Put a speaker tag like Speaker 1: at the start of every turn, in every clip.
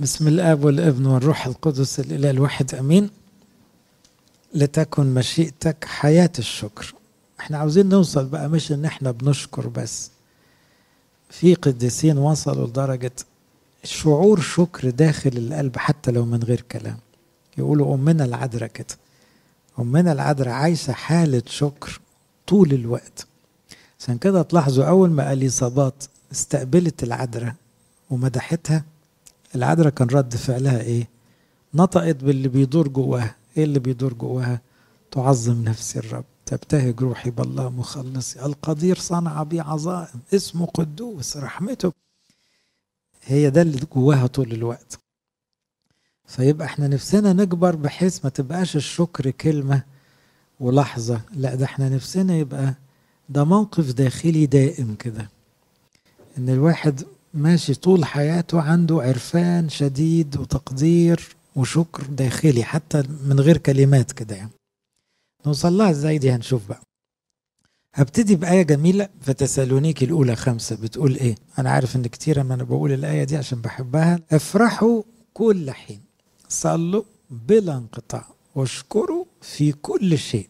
Speaker 1: بسم الاب والابن والروح القدس الاله الواحد امين. لتكن مشيئتك حياة الشكر. إحنا عاوزين نوصل بقى مش ان إحنا بنشكر بس. في قديسين وصلوا لدرجة شعور شكر داخل القلب حتى لو من غير كلام. يقولوا أمنا العذراء كده. أمنا العذراء عايشة حالة شكر طول الوقت. عشان كده تلاحظوا أول ما اليصابات استقبلت العذراء ومدحتها العذراء كان رد فعلها إيه؟ نطقت باللي بيدور جواها. إيه اللي بيدور جواها؟ تعظم نفسي الرب. تبتهج روحي بالله مخلصي. القدير صنع بي عظائم. اسمه قدوس. رحمته. هي ده اللي جواها طول الوقت. فيبقى إحنا نفسنا نكبر بحيث ما تبقاش الشكر كلمة ولحظة. لا ده إحنا نفسنا يبقى ده موقف داخلي دائم كده. إن الواحد ماشي طول حياته عنده عرفان شديد وتقدير وشكر داخلي حتى من غير كلمات كده يعني. نوصل لها إزاي دي؟ هنشوف بقى. هبتدي بآية جميلة في تسالونيكي الأولى خمسة بتقول إيه؟ أنا عارف إن كتير ما أنا بقول الآية دي عشان بحبها. افرحوا كل حين. صلوا بلا انقطاع. واشكروا في كل شيء.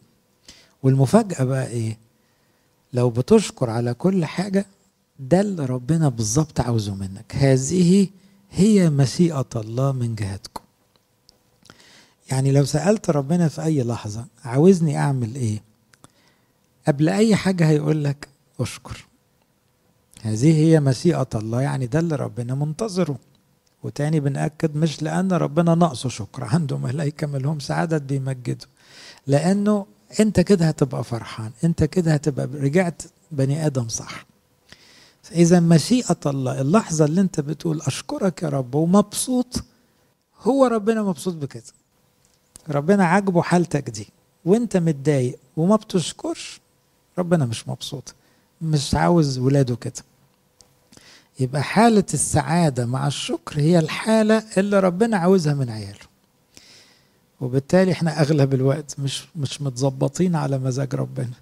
Speaker 1: والمفاجأة بقى إيه؟ لو بتشكر على كل حاجة ده اللي ربنا بالظبط عاوزه منك. هذه هي مشيئة الله من جهتكم. يعني لو سألت ربنا في أي لحظة عاوزني أعمل إيه؟ قبل أي حاجة هيقول لك أشكر. هذه هي مشيئة الله يعني ده اللي ربنا منتظره. وتاني بنأكد مش لأن ربنا ناقصه شكر عنده ملائكة ملهمش عدد بيمجدوا لأنه أنت كده هتبقى فرحان أنت كده هتبقى رجعت بني آدم صح. إذا مشيئة الله اللحظة اللي أنت بتقول أشكرك يا رب ومبسوط هو ربنا مبسوط بكده. ربنا عاجبه حالتك دي وأنت متضايق وما بتشكرش ربنا مش مبسوط مش عاوز ولاده كده. يبقى حالة السعادة مع الشكر هي الحالة اللي ربنا عاوزها من عياله. وبالتالي إحنا أغلب الوقت مش مش متظبطين على مزاج ربنا.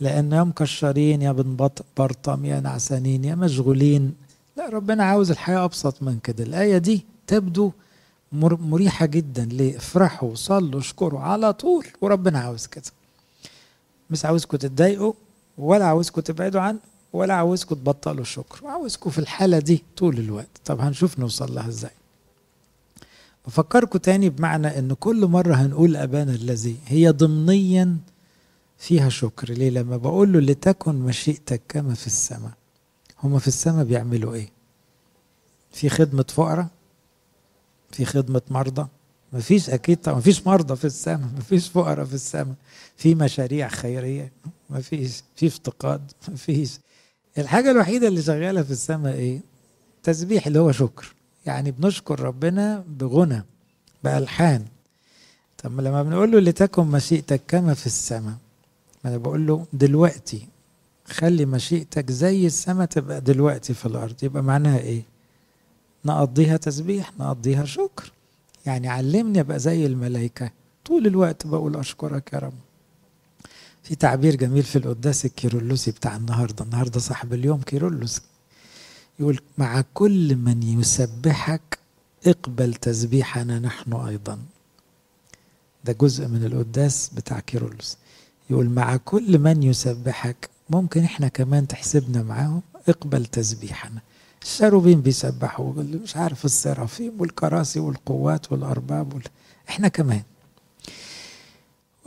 Speaker 1: لأن يا مكشرين يا بنبرطم يا نعسانين يا مشغولين. لا ربنا عاوز الحياة أبسط من كده. الآية دي تبدو مريحة جدا. ليه؟ افرحوا صلوا اشكروا على طول. وربنا عاوز كده. مش عاوزكم تتضايقوا ولا عاوزكم تبعدوا عنه ولا عاوزكم تبطلوا الشكر. عاوزكم في الحالة دي طول الوقت. طب هنشوف نوصل لها إزاي. بفكركم تاني بمعنى إن كل مرة هنقول أبانا الذي هي ضمنيا فيها شكر. ليه؟ لما بقول له لتكن مشيئتك كما في السماء. هما في السماء بيعملوا إيه؟ في خدمة فقراء؟ في خدمة مرضى؟ مفيش أكيد طبعا. مفيش مرضى في السماء. مفيش فقراء في السماء. في مشاريع خيرية؟ مفيش. في افتقاد؟ مفيش. الحاجة الوحيدة اللي شغالة في السماء إيه؟ تسبيح اللي هو شكر. يعني بنشكر ربنا بغنى بألحان. طب لما بنقول له لتكن مشيئتك كما في السماء ما أنا بقول له دلوقتي خلي مشيئتك زي السماء تبقى دلوقتي في الأرض. يبقى معناها إيه؟ نقضيها تسبيح نقضيها شكر. يعني علمني أبقى زي الملائكة. طول الوقت بقول أشكرك يا رب. في تعبير جميل في القداس الكيرلسي بتاع النهارده. النهارده صاحب اليوم كيرلس يقول مع كل من يسبحك اقبل تسبيحنا نحن أيضا. ده جزء من القداس بتاع كيرلس يقول مع كل من يسبحك ممكن إحنا كمان تحسبنا معاهم اقبل تسبيحنا. الشاروبين بيسبحوا مش عارف السرافيم والكراسي والقوات والأرباب وال... إحنا كمان.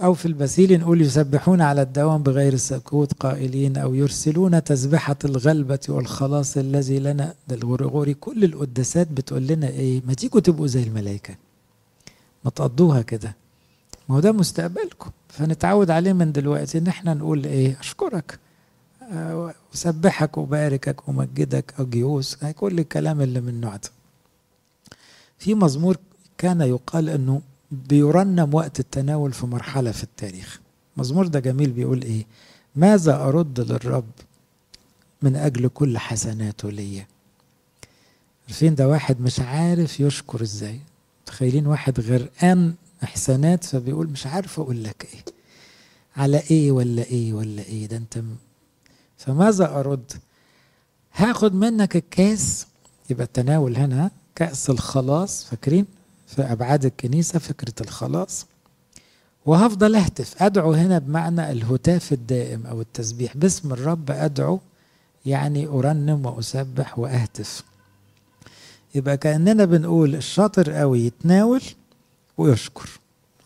Speaker 1: أو في البسيل نقول يسبحون على الدوام بغير سكوت قائلين أو يرسلون تسبحة الغلبة والخلاص الذي لنا. ده الغرغوري كل القداسات بتقول لنا إيه ما تيجوا تبقوا زي الملائكة. ما تقضوها كده. ما هو ده مستقبلكم. فنتعود عليه من دلوقتي إن إحنا نقول إيه؟ أشكرك. أسبحك وباركك ومجدك أجيوس. كل الكلام اللي من النوع ده. في مزمور كان يقال إنه بيرنم وقت التناول في مرحلة في التاريخ. مزمور ده جميل بيقول إيه؟ ماذا أرد للرب من أجل كل حسناته ليا؟ عارفين ده واحد مش عارف يشكر إزاي؟ تخيلين واحد غرقان احسانات فبيقول مش عارف أقول لك إيه. على إيه ولا إيه ولا إيه؟ ده أنت م... فماذا أرد؟ هاخد منك الكاس. يبقى التناول هنا كأس الخلاص. فاكرين؟ في أبعاد الكنيسة فكرة الخلاص. وهفضل أهتف. أدعو هنا بمعنى الهتاف الدائم أو التسبيح. باسم الرب أدعو يعني أرنم وأسبح وأهتف. يبقى كأننا بنقول الشاطر قوي يتناول ويشكر.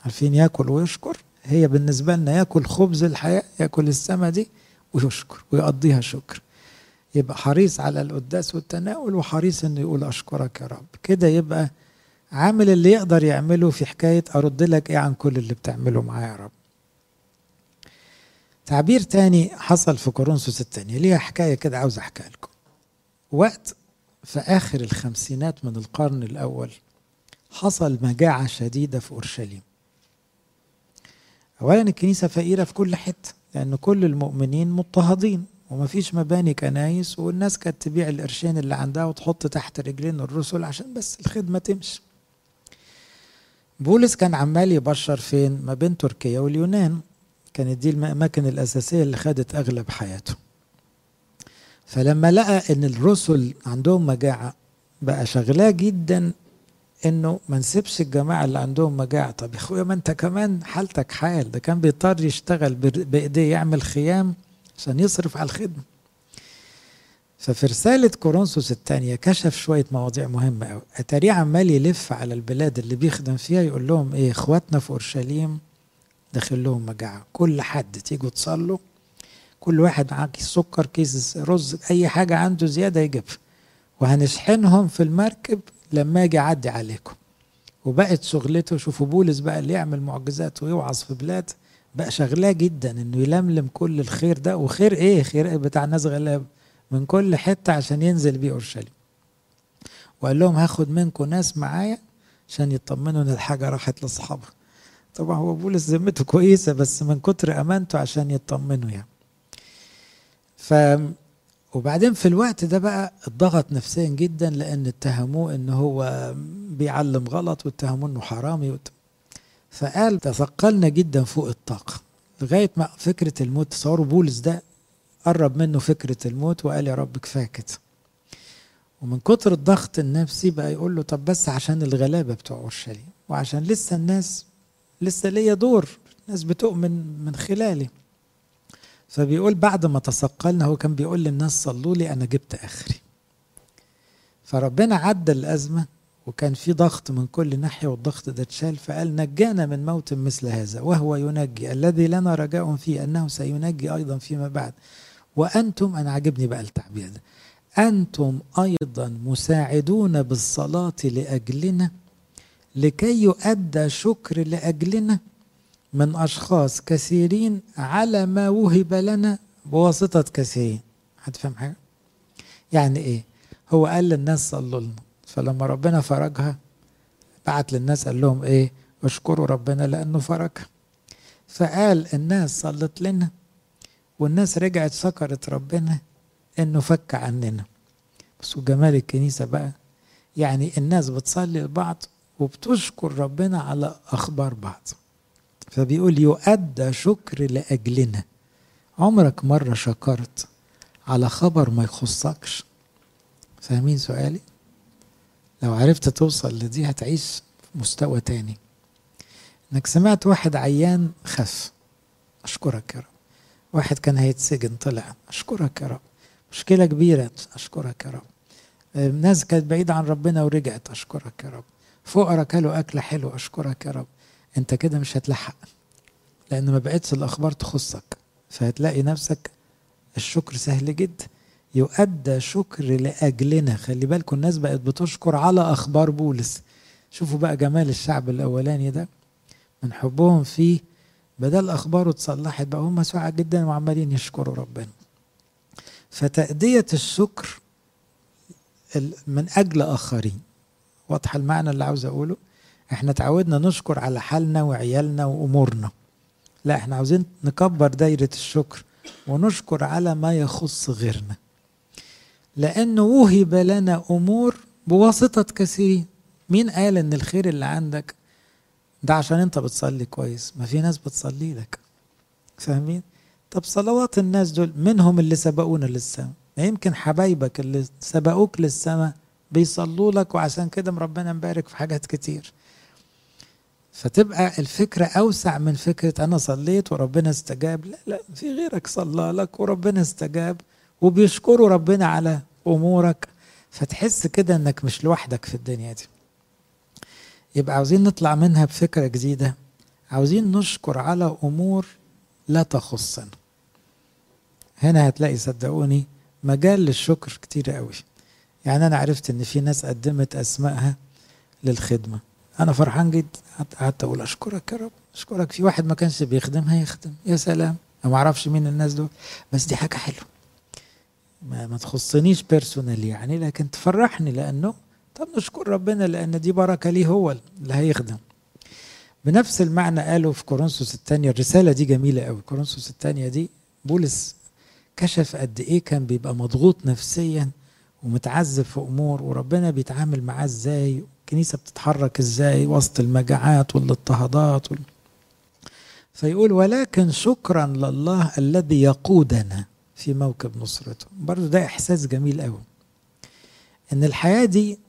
Speaker 1: عارفين ياكل ويشكر؟ هي بالنسبة لنا ياكل خبز الحياة ياكل السما دي ويشكر ويقضيها شكر. يبقى حريص على القداس والتناول وحريص إنه يقول أشكرك يا رب. كده يبقى عامل اللي يقدر يعمله في حكاية أرد لك إيه عن كل اللي بتعمله معايا يا رب. تعبير تاني حصل في كورنثوس الثانية ليها حكاية كده عاوز أحكيها لكم. وقت في آخر الخمسينات من القرن الأول حصل مجاعة شديدة في أورشليم. أولا الكنيسة فقيرة في كل حتة لأن كل المؤمنين مضطهدين ومفيش مباني كنايس والناس كانت تبيع القرشين اللي عندها وتحط تحت رجلين الرسل عشان بس الخدمة تمشي. بولس كان عمال يبشر فين؟ ما بين تركيا واليونان. كانت دي الأماكن الأساسية اللي خدت أغلب حياته. فلما لقى إن الرسل عندهم مجاعة بقى شغلاه جدا إنه ما نسيبش الجماعة اللي عندهم مجاعة. طب يا أخويا ما أنت كمان حالتك حال. ده كان بيضطر يشتغل بإيديه يعمل خيام عشان يصرف على الخدمة. ففي رسالة كورنثوس الثانية كشف شوية مواضيع مهمة أوي. أتاريه عمال يلف على البلاد اللي بيخدم فيها يقول لهم إيه إخواتنا في أورشليم داخل لهم مجاعة. كل حد تيجوا تصلوا كل واحد معاه كيس سكر كيس رز أي حاجة عنده زيادة يجيبها. وهنشحنهم في المركب لما أجي اعدي عليكم. وبقت شغلته شوفوا بولس بقى اللي يعمل معجزات ويوعظ في بلاد بقى شغلاه جدا إنه يلملم كل الخير ده. وخير إيه؟ خير بتاع ناس غلاب. من كل حتة عشان ينزل بيه أورشليم. وقال لهم هاخد منكم ناس معايا عشان يطمنوا إن الحاجة راحت لأصحابها. طبعا هو بولس ذمته كويسة بس من كتر أمانته عشان يطمنوا يعني. ف وبعدين في الوقت ده بقى اتضغط نفسيا جدا لأن اتهموه إن هو بيعلم غلط واتهموه إنه حرامي وت... فقال تثقلنا جدا فوق الطاقة لغاية ما فكرة الموت تصوروا بولس ده قرب منه فكرة الموت وقال يا رب كفاية كده. ومن كتر الضغط النفسي بقى يقول له طب بس عشان الغلابة بتوع أورشليم وعشان لسه الناس لسه ليا دور الناس بتؤمن من خلالي. فبيقول بعد ما تثقلنا هو كان بيقول للناس صلوا لي أنا جبت آخري. فربنا عدى الأزمة وكان في ضغط من كل ناحية والضغط ده اتشال فقال نجانا من موت مثل هذا وهو ينجي. الذي لنا رجاء فيه أنه سينجي أيضا فيما بعد. وأنتم أنا عاجبني بقى التعبير ده أنتم أيضا مساعدون بالصلاة لأجلنا لكي يؤدى شكر لأجلنا. من أشخاص كثيرين على ما وهب لنا بواسطة كثيرين هتفهم حاجة؟ يعني إيه؟ هو قال للناس صلوا لنا فلما ربنا فرجها بعت للناس قال لهم إيه؟ اشكروا ربنا لأنه فرجها فقال الناس صلت لنا والناس رجعت شكرت ربنا إنه فك عننا بس وجمال الكنيسة بقى يعني الناس بتصلي لبعض وبتشكر ربنا على أخبار بعض فبيقول يؤدى شكر لأجلنا. عمرك مرة شكرت على خبر ما يخصكش. فاهمين سؤالي؟ لو عرفت توصل لدي هتعيش مستوى تاني. إنك سمعت واحد عيان خف. أشكرك يا رب. واحد كان هيتسجن طلع. أشكرك يا رب. مشكلة كبيرة. أشكرك يا رب. ناس كانت بعيدة عن ربنا ورجعت. أشكرك يا رب. فقراء كلوا اكله حلوة أشكرك يا رب. انت كده مش هتلحق لأن ما بقتش الأخبار تخصك. فهتلاقي نفسك الشكر سهل جدا. يؤدى شكر لأجلنا. خلي بالكم الناس بقت بتشكر على أخبار بولس. شوفوا بقى جمال الشعب الأولاني ده. من حبهم فيه بدل أخباره اتصلحت بقى هم سعى جدا وعمالين يشكروا ربنا. فتأدية الشكر من أجل آخرين. واضح المعنى اللي عاوز أقوله؟ إحنا تعودنا نشكر على حالنا وعيالنا وأمورنا. لا إحنا عاوزين نكبر دايرة الشكر ونشكر على ما يخص غيرنا. لأنه وهب لنا أمور بواسطة كثيرين. مين قال إن الخير اللي عندك ده عشان أنت بتصلي كويس؟ ما في ناس بتصلي لك. فاهمين؟ طب صلوات الناس دول منهم اللي سبقونا للسماء. يمكن حبايبك اللي سبقوك للسماء بيصلوا لك وعشان كده ربنا مبارك في حاجات كتير. فتبقى الفكرة أوسع من فكرة أنا صليت وربنا استجاب. لا لا في غيرك صلى لك وربنا استجاب وبيشكروا ربنا على أمورك. فتحس كده إنك مش لوحدك في الدنيا دي. يبقى عاوزين نطلع منها بفكرة جديدة. عاوزين نشكر على أمور لا تخصنا. هنا هتلاقي صدقوني مجال للشكر كتير قوي. يعني أنا عرفت إن في ناس قدمت أسمائها للخدمة. أنا فرحان جدا قعدت أقول أشكرك يا رب. أشكرك. في واحد ما كانش بيخدمها يخدم. يا سلام. أنا ما أعرفش مين الناس دول. بس دي حاجة حلوة. ما, ما تخصنيش بيرسونال يعني لكن تفرحني لأنه طب نشكر ربنا لأن دي بركة ليه هو اللي هيخدم. بنفس المعنى قالوا في كورنثوس الثانية. الرسالة دي جميلة قوي. كورنثوس الثانية دي بولس كشف قد إيه كان بيبقى مضغوط نفسيا ومتعذب في أمور وربنا بيتعامل معاه إزاي الكنيسة بتتحرك إزاي؟ وسط المجاعات والاضطهادات وال... فيقول ولكن شكرا لله الذي يقودنا في موكب نصرته. برضو ده إحساس جميل قوي إن الحياة دي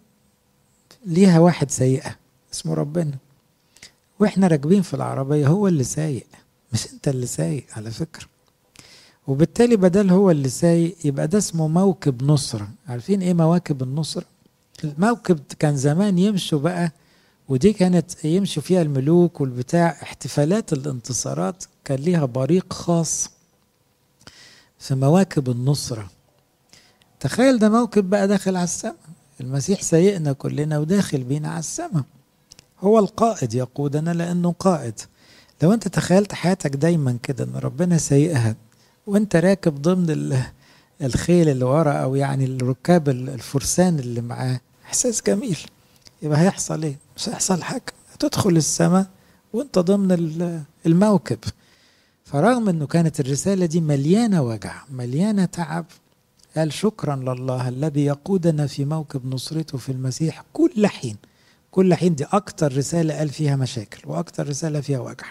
Speaker 1: ليها واحد سيئة اسمه ربنا. وإحنا راكبين في العربية هو اللي سايق مش أنت اللي سايق على فكرة. وبالتالي بدل هو اللي سايق يبقى ده اسمه موكب نصرة عارفين إيه مواكب النصرة الموكب كان زمان يمشوا بقى ودي كانت يمشوا فيها الملوك والبتاع. احتفالات الانتصارات كان ليها بريق خاص في مواكب النصرة. تخيل ده موكب بقى داخل على السماء. المسيح سايقنا كلنا وداخل بينا على السماء. هو القائد يقودنا لأنه قائد. لو أنت تخيلت حياتك دايما كده أن ربنا سايقها وأنت راكب ضمن الخيل اللي ورا أو يعني الركاب الفرسان اللي معاه إحساس جميل. يبقى هيحصل إيه؟ مش هيحصل حاجة. هتدخل السماء وأنت ضمن الموكب. فرغم أنه كانت الرسالة دي مليانة وجع مليانة تعب قال شكرا لله الذي يقودنا في موكب نصرته في المسيح كل حين. كل حين دي أكتر رسالة قال فيها مشاكل وأكتر رسالة فيها وجع.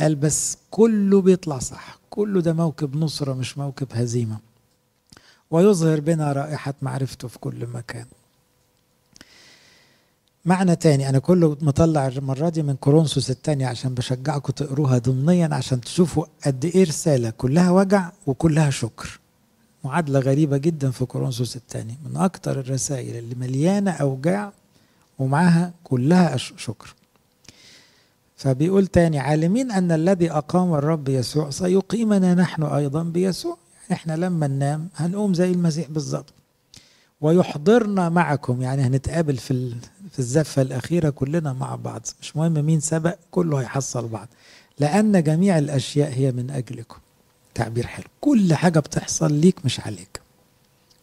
Speaker 1: قال بس كله بيطلع صح. كله ده موكب نصرة مش موكب هزيمة. ويظهر بنا رائحة معرفته في كل مكان. معنى تاني. أنا كله مطلع المرة دي من كورنثوس التانية عشان بشجعكم تقروها ضمنيا عشان تشوفوا قد إيه رسالة. كلها وجع وكلها شكر. معادلة غريبة جدا في كورنثوس الثاني من أكتر الرسائل اللي مليانة أوجاع ومعاها كلها شكر. فبيقول تاني عالمين أن الذي أقام الرب يسوع سيقيمنا نحن أيضا بيسوع. يعني إحنا لما ننام هنقوم زي المسيح بالظبط. ويحضرنا معكم. يعني هنتقابل في في الزفة الأخيرة كلنا مع بعض. مش مهم مين سبق كله هيحصل بعض. لأن جميع الأشياء هي من أجلكم. تعبير حلو. كل حاجة بتحصل ليك مش عليك.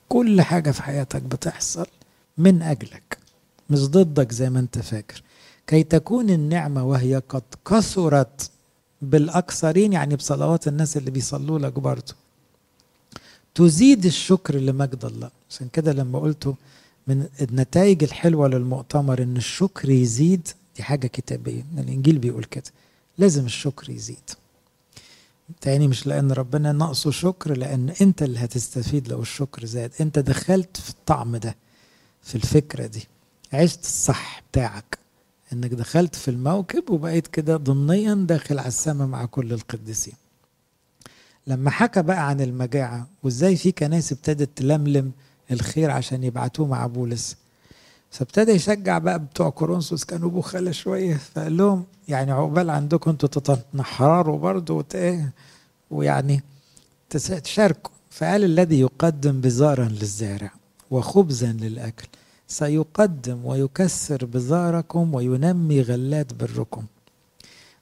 Speaker 1: كل حاجة في حياتك بتحصل من أجلك. مش ضدك زي ما أنت فاكر. كي تكون النعمة وهي قد كثرت بالأكثرين يعني بصلوات الناس اللي بيصلوا لك برضه تزيد الشكر لمجد الله. عشان كده لما قلته من النتائج الحلوة للمؤتمر إن الشكر يزيد دي حاجة كتابية الإنجيل بيقول كده لازم الشكر يزيد. تاني مش لأن ربنا ناقصه شكر لأن أنت اللي هتستفيد لو الشكر زاد. أنت دخلت في الطعم ده في الفكرة دي عشت الصح بتاعك. إنك دخلت في الموكب وبقيت كده ضمنيا داخل على السماء مع كل القديسين. لما حكى بقى عن المجاعة وإزاي في كنايس ابتدت تلملم الخير عشان يبعتوه مع بولس فابتدى يشجع بقى بتوع كورنثوس كانوا بخلة شوية فقال لهم يعني عقبال عندكم أنتوا تتنحرروا برضه وت- ويعني تشاركوا. فقال الذي يقدم بزارا للزارع وخبزا للأكل سيقدم ويكسر بزاركم وينمي غلات بركم.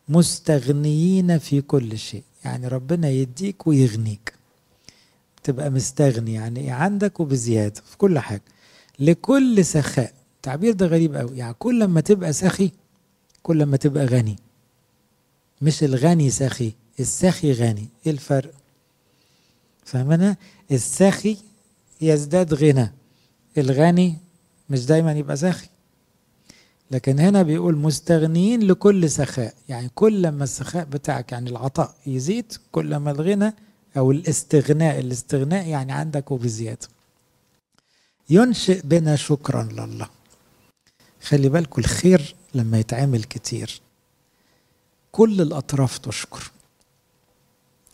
Speaker 1: مستغنيين في كل شيء. يعني ربنا يديك ويغنيك. تبقى مستغني يعني إيه؟ عندك وبزيادة في كل حاجة. لكل سخاء. التعبير ده غريب قوي. يعني كل ما تبقى سخي كل ما تبقى غني. مش الغني سخي السخي غني. إيه الفرق؟ فاهمنا السخي يزداد غنى. الغني مش دايما يبقى سخي. لكن هنا بيقول مستغنيين لكل سخاء. يعني كل ما السخاء بتاعك يعني العطاء يزيد كل ما الغنى أو الاستغناء الاستغناء يعني عندك وبزياده ينشئ بنا شكرا لله. خلي بالكم الخير لما يتعمل كتير. كل الأطراف تشكر.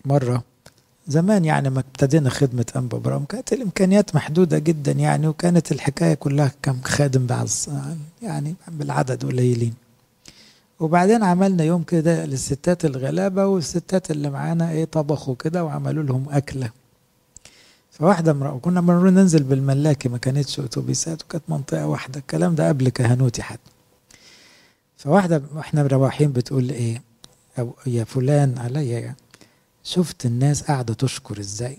Speaker 1: مرة زمان يعني ما ابتدينا خدمة أنبا برام كانت الإمكانيات محدودة جدا يعني وكانت الحكاية كلها كم خادم بعض يعني بالعدد قليلين. وبعدين عملنا يوم كده للستات الغلابة والستات اللي معانا إيه طبخوا كده وعملوا لهم أكلة. فواحدة مرة كنا مرة ننزل بالملاكي ما كانتش أتوبيسات وكانت منطقة واحدة. الكلام ده قبل كهنوتي حتى. فواحدة وإحنا مروحين بتقول إيه أو يا فلان عليا يعني. شفت الناس قاعدة تشكر إزاي؟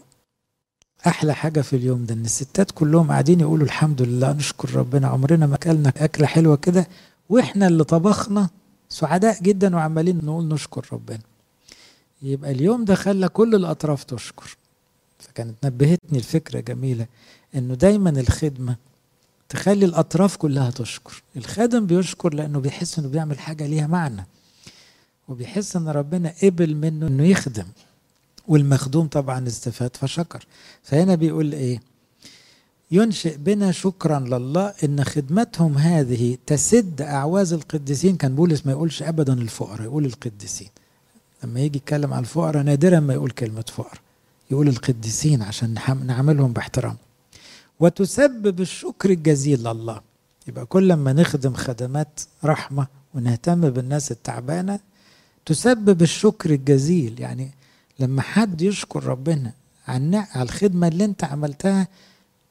Speaker 1: أحلى حاجة في اليوم ده إن الستات كلهم قاعدين يقولوا الحمد لله نشكر ربنا عمرنا ما أكلنا أكلة حلوة كده وإحنا اللي طبخنا سعداء جدا وعمالين نقول نشكر ربنا. يبقى اليوم ده خلى كل الأطراف تشكر. فكانت نبهتني الفكرة جميلة إنه دايما الخدمة تخلي الأطراف كلها تشكر. الخادم بيشكر لأنه بيحس إنه بيعمل حاجة ليها معنى. وبيحس إن ربنا قبل منه إنه يخدم. والمخدوم طبعا استفاد فشكر. فهنا بيقول إيه؟ ينشئ بنا شكرا لله إن خدمتهم هذه تسد أعواز القديسين. كان بولس ما يقولش ابدا الفقراء يقول القديسين. لما يجي يتكلم عن الفقراء نادرا ما يقول كلمة فقراء يقول القديسين عشان نعملهم باحترام. وتسبب الشكر الجزيل لله. يبقى كل ما نخدم خدمات رحمة ونهتم بالناس التعبانة تسبب الشكر الجزيل. يعني لما حد يشكر ربنا على الخدمة اللي انت عملتها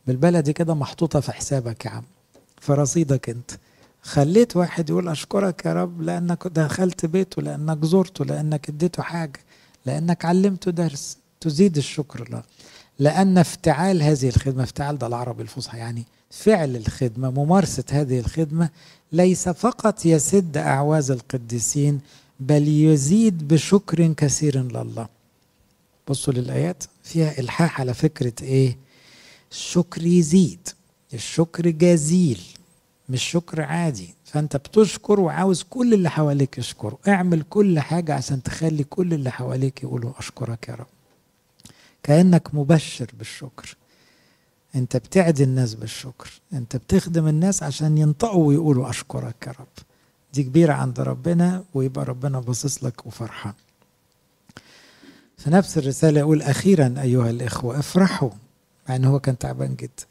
Speaker 1: بالبلدي كده محطوطة في حسابك يا عم في رصيدك انت. خليت واحد يقول أشكرك يا رب لأنك دخلت بيته لأنك زرته لأنك اديته حاجة لأنك علمته درس. تزيد الشكر له. لأن افتعال هذه الخدمة افتعال ده العربي الفصحى يعني فعل الخدمة ممارسة هذه الخدمة ليس فقط يسد أعواز القديسين بل يزيد بشكر كثير لله. بصوا للآيات فيها إلحاح على فكرة إيه؟ الشكر يزيد الشكر جزيل مش شكر عادي. فأنت بتشكر وعاوز كل اللي حواليك يشكروا. اعمل كل حاجة عشان تخلي كل اللي حواليك يقولوا أشكرك يا رب. كأنك مبشر بالشكر. أنت بتعدي الناس بالشكر. أنت بتخدم الناس عشان ينطقوا ويقولوا أشكرك يا رب. دي كبيرة عند ربنا ويبقى ربنا باصص لك وفرحان. في نفس الرسالة يقول أخيرا أيها الإخوة افرحوا. مع أنه هو كان تعبان جدا.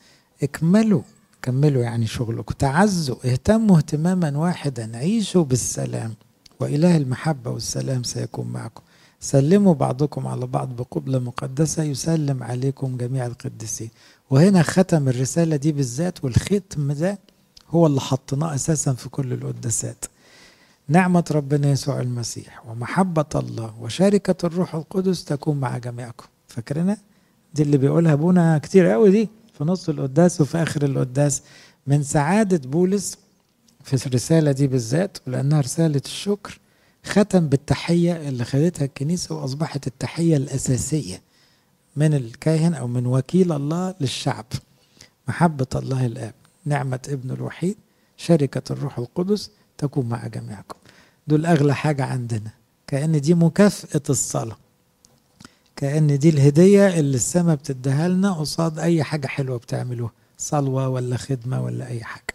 Speaker 1: اكملوا كملوا يعني شغلكم. تعزوا اهتموا اهتماما واحدا. عيشوا بالسلام. وإله المحبة والسلام سيكون معكم. سلموا بعضكم على بعض بقبلة مقدسة. يسلم عليكم جميع القديسين. وهنا ختم الرسالة دي بالذات والختم ده هو اللي حطيناه أساسا في كل القداسات نعمة ربنا يسوع المسيح ومحبة الله وشركة الروح القدس تكون مع جميعكم. فاكرنا دي اللي بيقولها ابونا كتير قوي دي في نص القداس وفي آخر القداس. من سعادة بولس في الرسالة دي بالذات ولأنها رسالة الشكر ختم بالتحية اللي خدتها الكنيسة وأصبحت التحية الأساسية من الكاهن أو من وكيل الله للشعب. محبة الله الآب نعمة ابن الوحيد شركة الروح القدس تكون مع جميعكم. دول أغلى حاجة عندنا كأن دي مكافأة الصلاة. كأن دي الهدية اللي السماء بتديها لنا قصاد أي حاجة حلوة بتعملوها صلوة ولا خدمة ولا أي حاجة.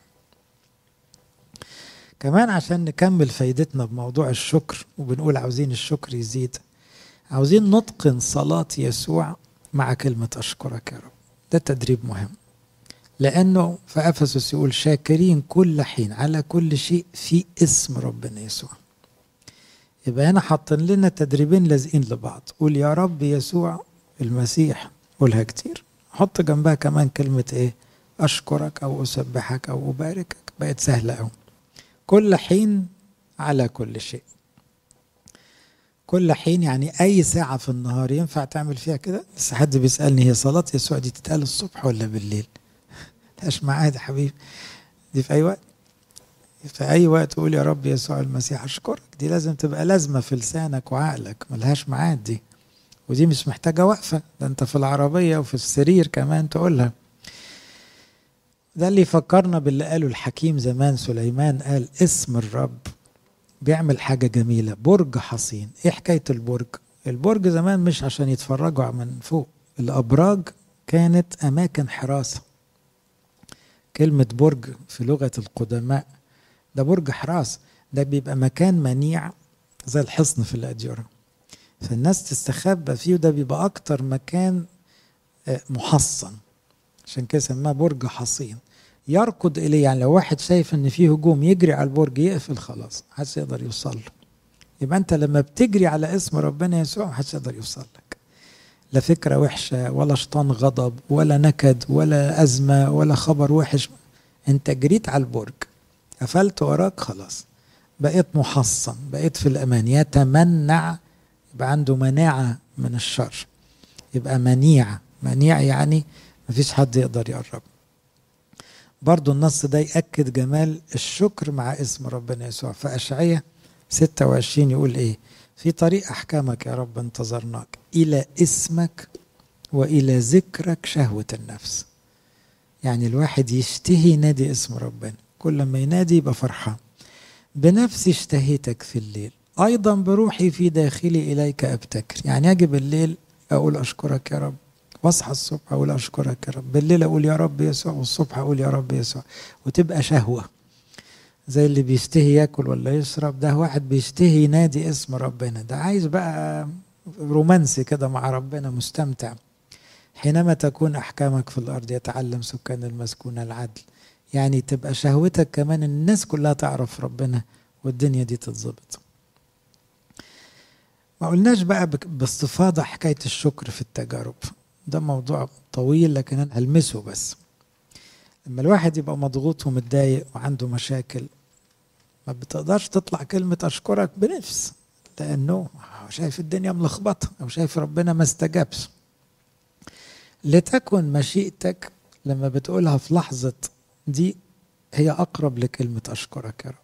Speaker 1: كمان عشان نكمل فايدتنا بموضوع الشكر وبنقول عاوزين الشكر يزيد عاوزين نتقن صلاة يسوع مع كلمة أشكرك يا رب. ده تدريب مهم. لأنه في أفسس يقول شاكرين كل حين على كل شيء في اسم ربنا يسوع. يبقى هنا حاطين لنا تدريبين لازقين لبعض. قول يا رب يسوع المسيح قولها كتير. حط جنبها كمان كلمة إيه؟ أشكرك أو أسبحك أو أباركك. بقت سهلة أوي كل حين على كل شيء. كل حين يعني أي ساعة في النهار ينفع تعمل فيها كده؟ بس حد بيسألني هي صلاة يسوع دي تتقال الصبح ولا بالليل؟ ملهاش ميعاد يا حبيبي؟ دي في أي وقت؟ في أي وقت تقول يا رب يسوع المسيح أشكرك. دي لازم تبقى لازمة في لسانك وعقلك ملهاش ميعاد دي. ودي مش محتاجة وقفة ده أنت في العربية وفي السرير كمان تقولها. ده اللي فكرنا باللي قاله الحكيم زمان سليمان قال اسم الرب بيعمل حاجة جميلة برج حصين. إيه حكاية البرج؟ البرج زمان مش عشان يتفرجوا من فوق الأبراج كانت أماكن حراسة. كلمة برج في لغة القدماء ده برج حراس ده بيبقى مكان منيع زي الحصن في الأديرة. فالناس تستخبى فيه وده بيبقى أكتر مكان محصن. عشان كده سماه برج حصين. يركض إليه يعني لو واحد شايف إن فيه هجوم يجري على البرج يقفل خلاص محدش يقدر يوصل له. يبقى أنت لما بتجري على اسم ربنا يسوع محدش يقدر يوصل لك. لا فكرة وحشة ولا شيطان غضب ولا نكد ولا أزمة ولا خبر وحش. أنت جريت على البرج. قفلت وراك خلاص. بقيت محصن بقيت في الأمان. يتمنع يبقى عنده مناعة من الشر. يبقى منيع. منيع يعني مفيش حد يقدر يقرب برضو النص ده يأكد جمال الشكر مع اسم ربنا يسوع. فأشعية 26 يقول إيه؟ في طريق أحكامك يا رب انتظرناك. إلى اسمك وإلى ذكرك شهوة النفس. يعني الواحد يشتهي ينادي اسم ربنا. كل ما ينادي يبقى فرحان. بنفسي اشتهيتك في الليل. أيضا بروحي في داخلي إليك أبتكر. يعني أجي بالليل أقول أشكرك يا رب. وأصحى الصبح أقول أشكرك يا رب. بالليل أقول يا رب يسوع والصبح أقول يا رب يسوع. وتبقى شهوة. زي اللي بيشتهي ياكل ولا يشرب. ده واحد بيشتهي ينادي اسم ربنا. ده عايز بقى رومانسي كده مع ربنا مستمتع. حينما تكون أحكامك في الأرض يتعلم سكان المسكونة العدل. يعني تبقى شهوتك كمان الناس كلها تعرف ربنا والدنيا دي تتظبط. ما قلناش بقى باستفاضة حكاية الشكر في التجارب. ده موضوع طويل لكن أنا هلمسه بس. لما الواحد يبقى مضغوط ومتضايق وعنده مشاكل ما بتقدرش تطلع كلمة أشكرك بنفس لأنه شايف الدنيا ملخبطة أو شايف ربنا ما استجابش. لتكن مشيئتك لما بتقولها في لحظة دي هي أقرب لكلمة أشكرك يا رب.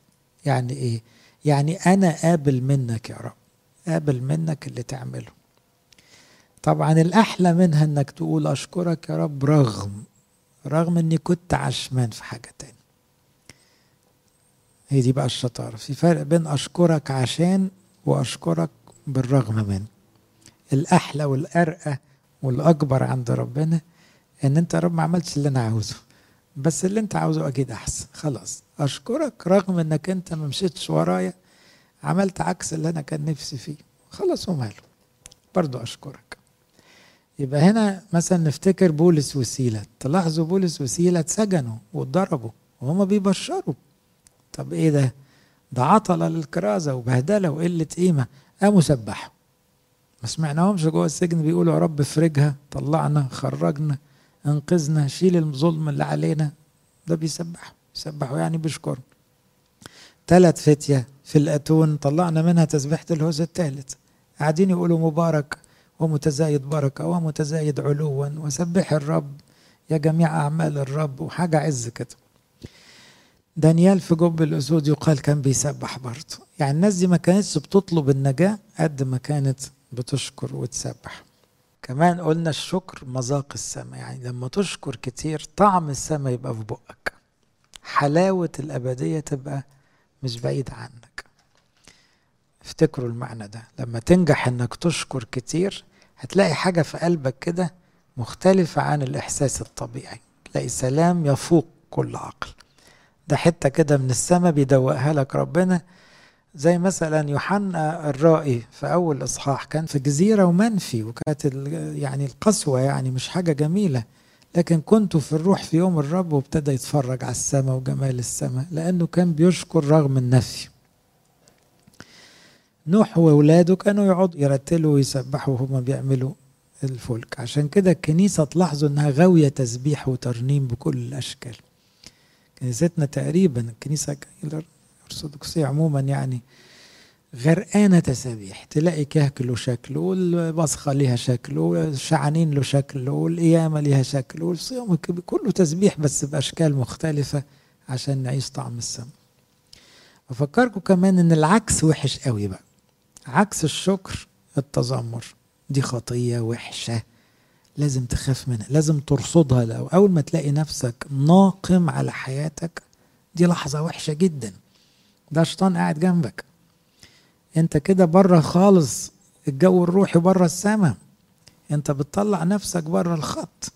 Speaker 1: يعني إيه؟ يعني أنا قابل منك يا رب. قابل منك اللي تعمله. طبعا الأحلى منها إنك تقول أشكرك يا رب رغم رغم إني كنت عشمان في حاجة تاني هي دي بقى الشطارة. في فرق بين أشكرك عشان وأشكرك بالرغم من الأحلى والأرقى والأكبر عند ربنا إن أنت يا رب ما عملتش اللي أنا عاوزه. بس اللي أنت عاوزه أكيد أحسن. خلاص. أشكرك. رغم إنك أنت ما مشيتش ورايا عملت عكس اللي أنا كان نفسي فيه. خلاص وماله برضو أشكرك. يبقى هنا مثلا نفتكر بولس وسيلة. تلاحظوا بولس وسيلة اتسجنوا واتضربوا وهما بيبشروا. طب إيه ده؟ ده عطلة للكرازة وبهدلة وقلة قيمة. قاموا سبحوا. ما سمعناهمش جوه السجن بيقولوا يا رب افرجها طلعنا خرجنا. انقذنا شيل الظلم اللي علينا. ده بيسبحوا بيسبحوا يعني بيشكروا ثلاث فتية في الأتون طلعنا منها تسبيحة الهوز الثالث. قاعدين يقولوا مبارك ومتزايد بركة ومتزايد علوا. وسبح الرب يا جميع أعمال الرب. وحاجة عز كده. دانيال في جب الأسود يقال كان بيسبح برضه. يعني الناس دي ما كانتش بتطلب النجاة قد ما كانت بتشكر وتسبح. كمان قلنا الشكر مذاق السماء يعني لما تشكر كتير طعم السماء يبقى في بقك. حلاوة الأبدية تبقى مش بعيد عنك. افتكروا المعنى ده لما تنجح إنك تشكر كتير هتلاقي حاجة في قلبك كده مختلفة عن الإحساس الطبيعي. تلاقي سلام يفوق كل عقل. ده حتة كده من السماء بيدوقها لك ربنا زي مثلا يوحنا الرائي في أول إصحاح كان في جزيرة ومنفي وكانت يعني القسوة يعني مش حاجة جميلة. لكن كنت في الروح في يوم الرب وابتدى يتفرج على السماء وجمال السماء لأنه كان بيشكر رغم النفي. نوح وولاده كانوا يقعدوا يرتلوا ويسبحوا وهما بيعملوا الفلك. عشان كده الكنيسة تلاحظوا إنها غاوية تسبيح وترنيم بكل الأشكال. كنيستنا تقريبا الكنيسة الارثوذكسية عموما يعني غرقانة تسابيح. تلاقي كهك له شكل والبصخة ليها شكل والشعانين له شكل والقيامة ليها شكل والصيام كله تسبيح بس بأشكال مختلفة عشان نعيش طعم السماء أفكركم كمان إن العكس وحش قوي بقى. عكس الشكر التذمر. دي خطية وحشة. لازم تخاف منها لازم ترصدها لو أول ما تلاقي نفسك ناقم على حياتك دي لحظة وحشة جدا. ده شيطان قاعد جنبك انت كده بره خالص الجو الروحي بره السماء انت بتطلع نفسك بره الخط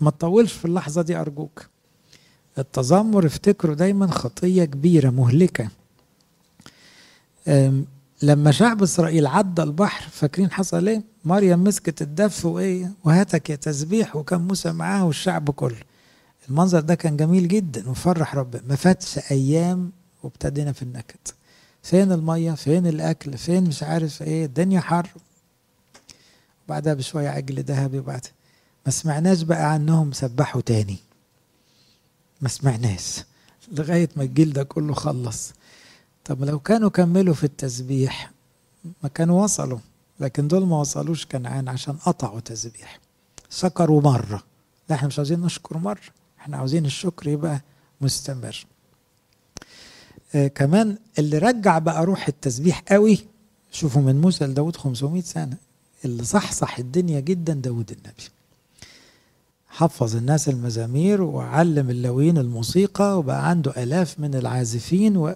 Speaker 1: ما تطولش في اللحظة دي أرجوك التذمر افتكروا دايما خطية كبيرة مهلكة لما شعب إسرائيل عدى البحر فاكرين حصل إيه؟ مريم مسكت الدف وايه؟ وهاتك يا تسبيح وكان موسى معاه والشعب كله. المنظر ده كان جميل جدا وفرح ربنا ما فاتش أيام وابتدينا في النكد. فين المية؟ فين الأكل؟ فين مش عارف إيه؟ الدنيا حر. بعدها بشوية عجل ذهبي وبعد ما سمعناش بقى عنهم سبحوا تاني. ما سمعناش لغاية ما الجيل ده كله خلص. طب لو كانوا كملوا في التسبيح ما كانوا وصلوا لكن دول ما وصلوش كنعان عشان قطعوا تسبيح شكروا مرة لا إحنا مش عاوزين نشكر مرة إحنا عاوزين الشكر يبقى مستمر كمان اللي رجع بقى روح التسبيح قوي شوفوا من موسى لداود 500 سنة اللي صحصح الدنيا جدا داود النبي. حفظ الناس المزامير وعلم اللاويين الموسيقى وبقى عنده آلاف من العازفين و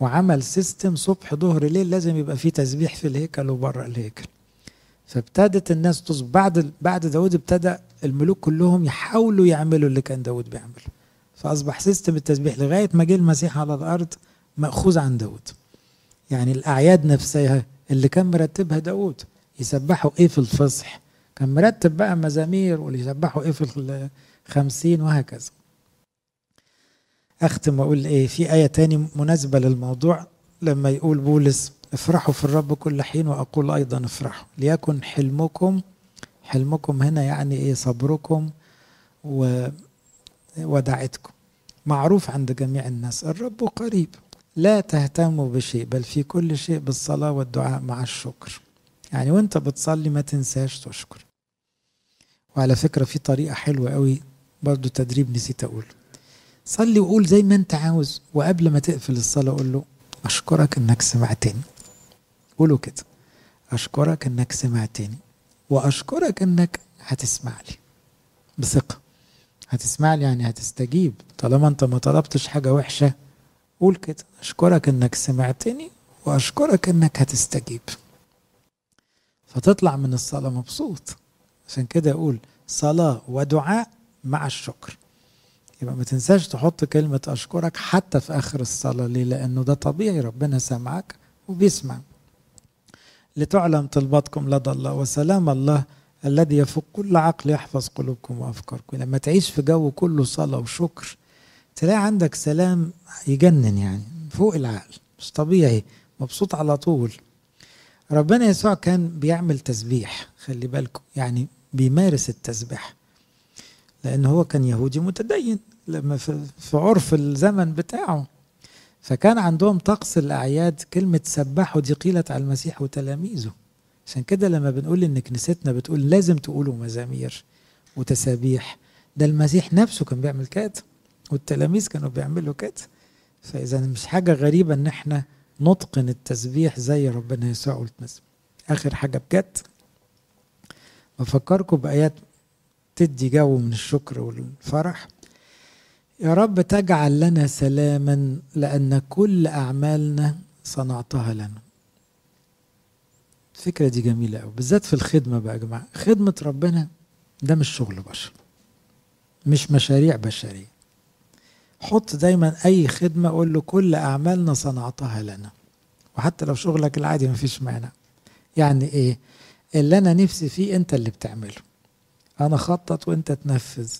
Speaker 1: وعمل system صبح ظهر ليل لازم يبقى فيه تسبيح في الهيكل وبره الهيكل. فابتدت الناس تسبح بعد بعد داود ابتدى الملوك كلهم يحاولوا يعملوا اللي كان داود بيعمله. فأصبح system التسبيح لغاية ما جه المسيح على الأرض مأخوذ عن داود. يعني الأعياد نفسها اللي كان مرتبها داود يسبحوا إيه في الفصح كان مرتب بقى مزامير واللي يسبحوا إيه في الخمسين وهكذا. أختم وأقول إيه في آية تاني مناسبة للموضوع. لما يقول بولس افرحوا في الرب كل حين وأقول أيضا افرحوا. ليكن حلمكم حلمكم هنا يعني إيه صبركم ودعتكم معروف عند جميع الناس الرب قريب. لا تهتموا بشيء بل في كل شيء بالصلاة والدعاء مع الشكر. يعني وانت بتصلي ما تنساش تشكر. وعلى فكرة في طريقة حلوة قوي برضو تدريب نسيت أقوله. صلي وقول زي ما انت عاوز وقبل ما تقفل الصلاة قول له أشكرك إنك سمعتني. قولوا كده. أشكرك إنك سمعتني وأشكرك إنك هتسمع لي بثقة. هتسمع لي يعني هتستجيب. طالما أنت ما طلبتش حاجة وحشة قول كده أشكرك إنك سمعتني وأشكرك إنك هتستجيب. فتطلع من الصلاة مبسوط. عشان كده أقول صلاة ودعاء مع الشكر. يبقى ما تنساش تحط كلمة أشكرك حتى في آخر الصلاة. ليه؟ لأنه ده طبيعي ربنا سمعك وبيسمع. لتعلم طلباتكم لدى الله وسلام الله الذي يفوق كل عقل يحفظ قلوبكم وأفكاركم. لما تعيش في جو كله صلاة وشكر تلاقي عندك سلام يجنن يعني فوق العقل مش طبيعي مبسوط على طول. ربنا يسوع كان بيعمل تسبيح خلي بالكم يعني بيمارس التسبيح لأن هو كان يهودي متدين لما في, عرف الزمن بتاعه. فكان عندهم طقس الأعياد كلمة سبحوا دي قيلت على المسيح وتلاميذه. عشان كده لما بنقول إن كنيستنا بتقول لازم تقولوا مزامير وتسابيح ده المسيح نفسه كان بيعمل كده. والتلاميذ كانوا بيعملوا كده. فإذا مش حاجة غريبة إن إحنا نتقن التسبيح زي ربنا يسوع قلت آخر حاجة بجد بفكركم بآيات تدي جو من الشكر والفرح. يا رب تجعل لنا سلاما لأن كل أعمالنا صنعتها لنا. الفكرة دي جميلة أوي بالذات في الخدمة بقى يا جماعة. خدمة ربنا ده مش شغل بشر مش مشاريع بشرية. حط دايما أي خدمة قول له كل أعمالنا صنعتها لنا. وحتى لو شغلك العادي مفيش مانع. يعني إيه؟ اللي أنا نفسي فيه أنت اللي بتعمله. أنا خطط وأنت تنفذ.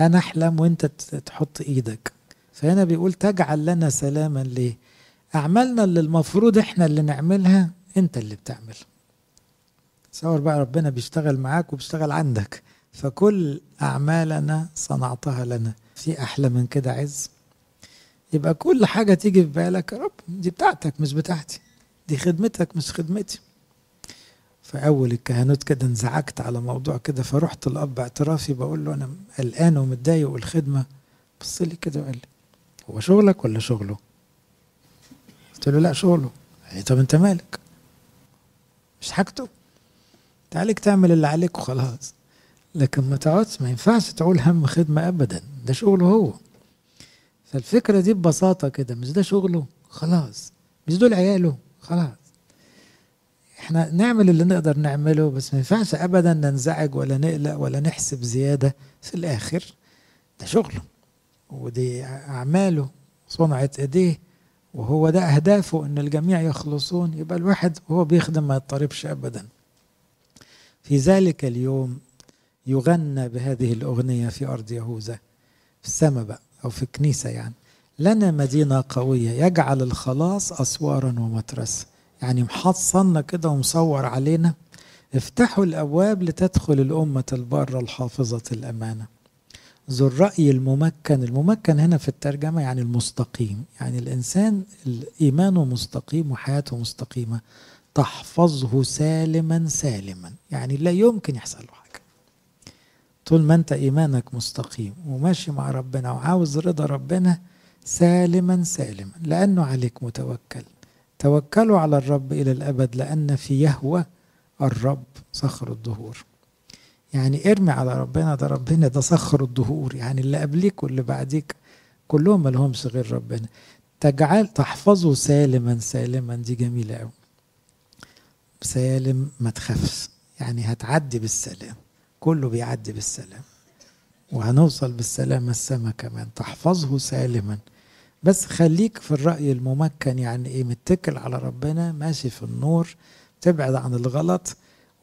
Speaker 1: أنا أحلم وأنت تحط إيدك. فهنا بيقول تجعل لنا سلاما ليه؟ أعمالنا اللي المفروض إحنا اللي نعملها أنت اللي بتعملها تصور بقى ربنا بيشتغل معاك وبيشتغل عندك. فكل أعمالنا صنعتها لنا. في أحلى من كده عز؟ يبقى كل حاجة تيجي في بالك يا رب دي بتاعتك مش بتاعتي. دي خدمتك مش خدمتي. في أول الكهنوت كده انزعجت على موضوع كده فرحت الأب اعترافي بقول له أنا قلقان ومتضايق والخدمة. بص لي كده وقال لي هو شغلك ولا شغله؟ قلت له لا شغله. لي طب أنت مالك؟ مش حاجته؟ عليك تعمل اللي عليك وخلاص. لكن ما تقعدش ما ينفعش تقول هم خدمة أبدا. ده شغله هو. فالفكرة دي ببساطة كده مش ده شغله؟ خلاص. مش دول عياله؟ خلاص. إحنا نعمل اللي نقدر نعمله بس ما ينفعش ابدا ننزعج ولا نقلق ولا نحسب زيادة. في الآخر ده شغله. ودي أعماله صنعة إيديه وهو ده أهدافه إن الجميع يخلصون. يبقى الواحد وهو بيخدم ما يضطربش أبدا. في ذلك اليوم يغنى بهذه الأغنية في أرض يهوذا في السماء بقى أو في الكنيسة يعني. لنا مدينة قوية يجعل الخلاص أسوارا ومترسا يعني محصنا كده ومصور علينا. افتحوا الأبواب لتدخل الأمة البارة الحافظة الأمانة. ذو الرأي الممكن الممكن هنا في الترجمة يعني المستقيم. يعني الإنسان إيمانه مستقيم وحياته مستقيمة. تحفظه سالما سالما. يعني لا يمكن يحصل له طول ما أنت إيمانك مستقيم وماشي مع ربنا وعاوز رضا ربنا سالما سالما لأنه عليك متوكل. توكلوا على الرب إلى الأبد لأن في يهوى الرب صخر الدهور. يعني ارمي على ربنا ده ربنا ده صخر الدهور. يعني اللي قبليك واللي بعديك كلهم ما لهمش غير ربنا. تجعل تحفظه سالما سالما دي جميلة قوي سالم ما تخافش يعني هتعدي بالسلام. كله بيعدي بالسلام. وهنوصل بالسلامة السما كمان. تحفظه سالما. بس خليك في الرأي الممكن يعني إيه متكل على ربنا ماشي في النور تبعد عن الغلط.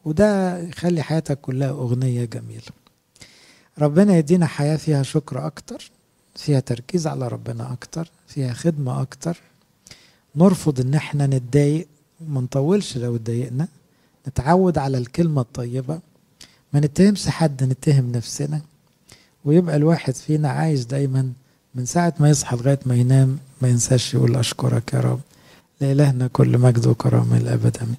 Speaker 1: وده يخلي حياتك كلها أغنية جميلة. ربنا يدينا حياة فيها شكر أكتر فيها تركيز على ربنا أكتر فيها خدمة أكتر. نرفض إن إحنا نتضايق وما نطولش لو اتضايقنا. نتعود على الكلمة الطيبة. ما نتهمش حد نتهم نفسنا. ويبقى الواحد فينا عايش دايما من ساعة ما يصحى لغاية ما ينام ما ينساش يقول أشكرك يا رب. لإلهنا كل مجد وكرامة الأبد أمين